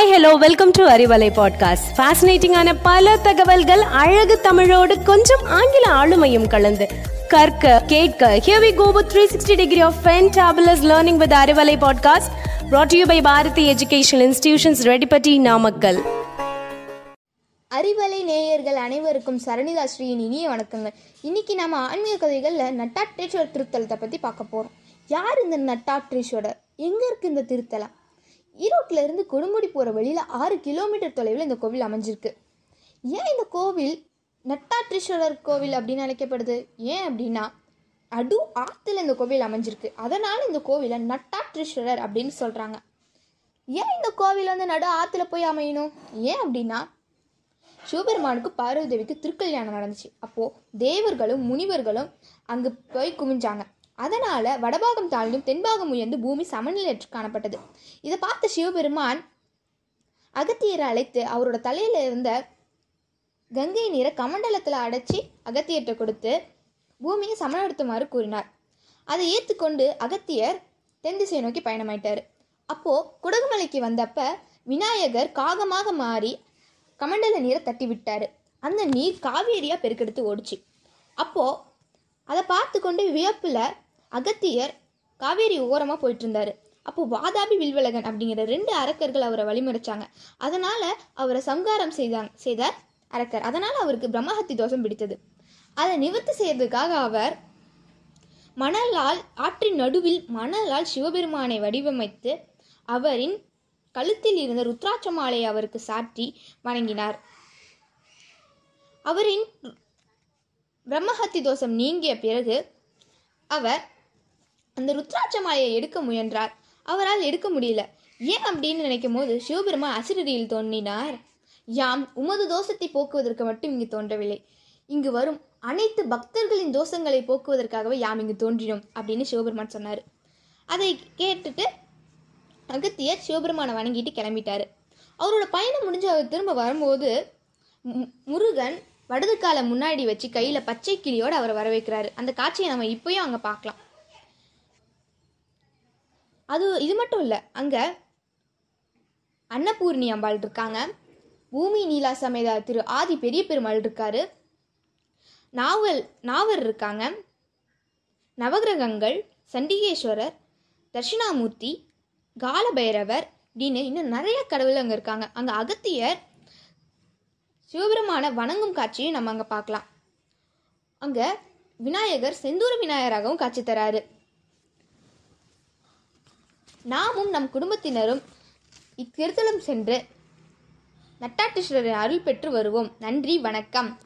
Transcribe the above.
Hi hello welcome to Arivalai podcast ஃபேசினேட்டிங்கான பல தகவல்கள் அழகு தமிழோடு கொஞ்சம் ஆங்கில ஆளுமையும் கலந்து. கற்க கேட்க here we go with 360 degree of fantabulous learning with Arivalai podcast brought to you by Bharathi educational institutions Reddipatti Namakkal Arivalai நேயர்கள் அனைவருக்கும் சரணிதா ஸ்ரீயின் இனிய வணக்கங்கள். இன்னைக்கு நம்ம ஆன்மீக கதைகளில் நட்டாற்றீஸ்வரர் திருத்தலத்தை பற்றி பார்க்க போகிறோம் யார் இந்த நட்டாற்றீஸ்வரர் எங்கே இருக்குது இந்த திருத்தலம்? ஈரோட்டில் இருந்து கொடுமுடி போகிற வழியில் ஆறு கிலோமீட்டர் தொலைவில் இந்த கோவில் அமைஞ்சிருக்கு. ஏன் இந்த கோவில் நட்டாற்றீஸ்வரர் கோவில் அப்படின்னு அழைக்கப்படுது? ஏன் அப்படின்னா அடு ஆற்றுல இந்த கோவில் அமைஞ்சிருக்கு. அதனால் இந்த கோவிலை நட்டாற்றீஸ்வரர் அப்படின்னு சொல்கிறாங்க ஏன் இந்த கோவில் வந்து நடு ஆற்றுல போய் அமையணும்? ஏன் அப்படின்னா சிவபெருமானுக்கு பார்வதி தேவிக்கு திருக்கல்யாணம் நடந்துச்சு. அப்போது தேவர்களும் முனிவர்களும் அங்கே போய் குமிஞ்சாங்க. அதனால் வடபாகம் தாழ்ந்தும் தென்பாகம் உயர்ந்து பூமி சமநிலையற்று காணப்பட்டது. இதை பார்த்த சிவபெருமான் அகத்தியரை அழைத்து அவரோட தலையில் இருந்த கங்கை நீரை கமண்டலத்தில் அடைச்சி அகத்தியர்கிட்ட கொடுத்து பூமியை சமப்படுத்துமாறு கூறினார். அதை ஏற்றுக்கொண்டு அகத்தியர் தென் திசையை நோக்கி பயணமாயிட்டார். அப்போது குடகுமலைக்கு வந்தப்ப விநாயகர் காகமாக மாறி கமண்டல நீரை தட்டி விட்டார் அந்த நீர் காவேரியாக பெருக்கெடுத்து ஓடிச்சு. அப்போது அதை பார்த்து கொண்டு வியப்பில் அகத்தியர் காவேரி ஓரமாக போயிட்டு இருந்தாரு அப்போ வாதாபி வில்வலகன் அப்படிங்கிற ரெண்டு அரக்கர்கள் அவரை வழிமுறைச்சாங்க. அதனால் அவரை சங்காரம் செய்தாங்க செய்தார் அரக்கர். அதனால் அவருக்கு பிரம்மஹத்தி தோஷம் பிடித்தது. அதை நிவர்த்தி செய்யறதுக்காக அவர் மணலால் ஆற்றின் நடுவில் மணலால் சிவபெருமானை வடிவமைத்து அவரின் கழுத்தில் இருந்த ருத்ராட்ச மாலையை அவருக்கு சாற்றி வணங்கினார். அவரின் பிரம்மஹத்தி தோஷம் நீங்கிய பிறகு அவர் அந்த ருத்ராட்ச மாலையை எடுக்க முயன்றார். அவரால் எடுக்க முடியல. ஏன் அப்படின்னு நினைக்கும் போது சிவபெருமான் அசிரடியில் தோன்றினார். யாம் உமது தோஷத்தை போக்குவதற்கு மட்டும் இங்கு தோன்றவில்லை. இங்கு வரும் அனைத்து பக்தர்களின் தோஷங்களை போக்குவதற்காகவே யாம் இங்கு தோன்றினோம் அப்படின்னு சிவபெருமான் சொன்னார். அதை கேட்டுட்டு அகத்தியர் சிவபெருமானை வணங்கிட்டு கிளம்பிட்டாரு. அவரோட பயணம் முடிஞ்சு அவர் திரும்ப வரும்போது மு- முருகன் வடது காலை முன்னாடி வச்சு கையில் பச்சை கிளியோடு அவரை வரவேற்கிறாரு அந்த காட்சியை நம்ம இப்பயும் அங்கே பார்க்கலாம். அது இது மட்டும் இல்லை அங்கே அன்னபூர்ணி அம்பாள் இருக்காங்க. பூமி நீலா சமேதா திரு ஆதி பெரிய பெருமாள் இருக்காரு. நாவல் நாவர் இருக்காங்க. நவகிரகங்கள் சண்டிகேஸ்வரர் தட்சிணாமூர்த்தி காலபைரவர் அப்படின்னு இன்னும் நிறைய கடவுள் அங்கே இருக்காங்க. அங்கே அகத்தியர் சிவபெருமான வணங்கும் காட்சியை நம்ம அங்கே பார்க்கலாம். அங்கே விநாயகர் செந்தூர விநாயகராகவும் காட்சி தராரு. நாமும் நம் குடும்பத்தினரும் இத்திருத்தலம் சென்று நட்டாட்டீஸ்வரரின் அருள் பெற்று வருவோம். நன்றி வணக்கம்.